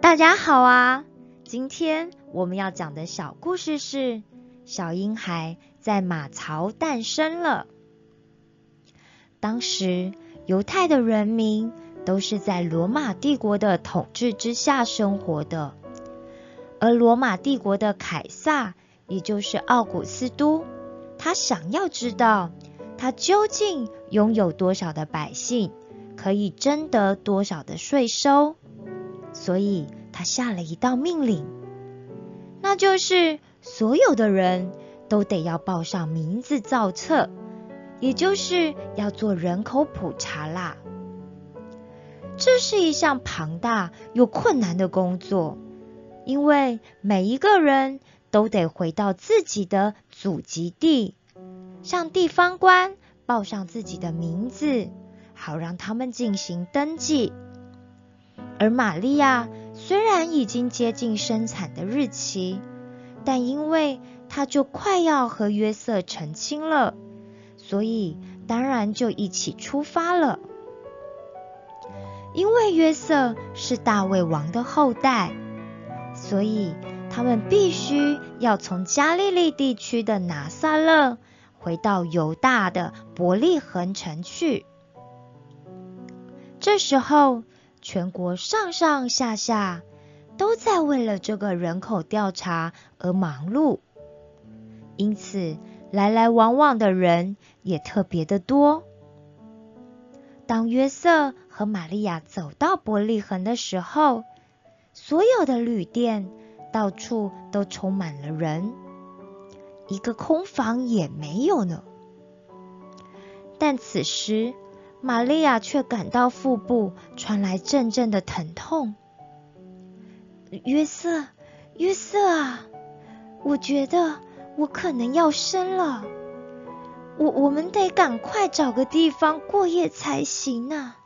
大家好啊！今天我们要讲的小故事是：小婴孩在马槽诞生了。当时犹太的人民都是在罗马帝国的统治之下生活的，而罗马帝国的凯撒，也就是奥古斯都，他想要知道他究竟拥有多少的百姓，可以征得多少的税收，所以他下了一道命令，那就是所有的人都得要报上名字造册。也就是要做人口普查啦，这是一项庞大又困难的工作，因为每一个人都得回到自己的祖籍地，向地方官报上自己的名字，好让他们进行登记。而玛利亚虽然已经接近生产的日期，但因为她就快要和约瑟成亲了。所以，当然就一起出发了。因为约瑟是大卫王的后代，所以他们必须要从加利利地区的拿撒勒回到犹大的伯利恒城去。这时候，全国上上下下都在为了这个人口调查而忙碌，因此。来来往往的人也特别的多。当约瑟和玛利亚走到伯利恒的时候，所有的旅店到处都充满了人，一个空房也没有呢。但此时，玛利亚却感到腹部传来阵阵的疼痛。约瑟，约瑟啊，我觉得。我可能要生了，我我们得赶快找个地方过夜才行呢。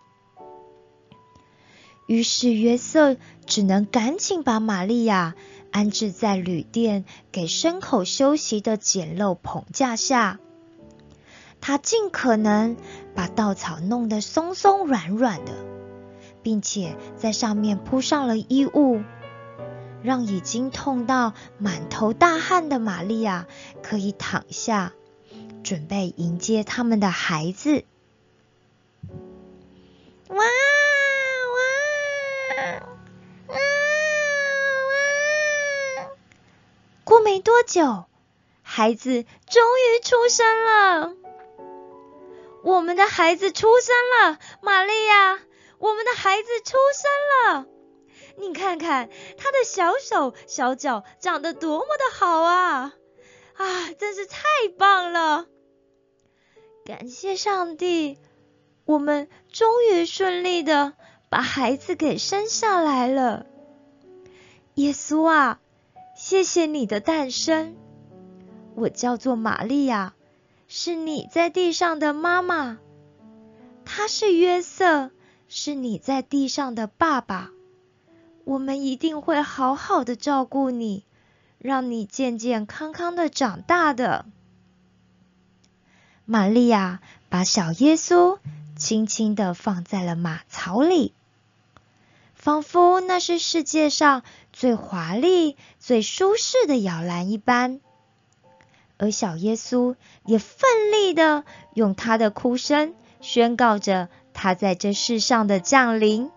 于是约瑟只能赶紧把玛利亚安置在旅店给牲口休息的简陋棚架下。他尽可能把稻草弄得松松软软的，并且在上面铺上了衣物。让已经痛到满头大汗的玛利亚可以躺下，准备迎接他们的孩子。哇哇哇哇！过没多久，孩子终于出生了。我们的孩子出生了，玛利亚，我们的孩子出生了。你看看他的小手小脚长得多么的好啊！啊，真是太棒了！感谢上帝，我们终于顺利的把孩子给生下来了。耶稣啊，谢谢你的诞生。我叫做玛利亚，是你在地上的妈妈。他是约瑟，是你在地上的爸爸。我们一定会好好的照顾你，让你健健康康的长大的。玛利亚把小耶稣轻轻的放在了马槽里，仿佛那是世界上最华丽、最舒适的摇篮一般。而小耶稣也奋力的用他的哭声宣告着他在这世上的降临。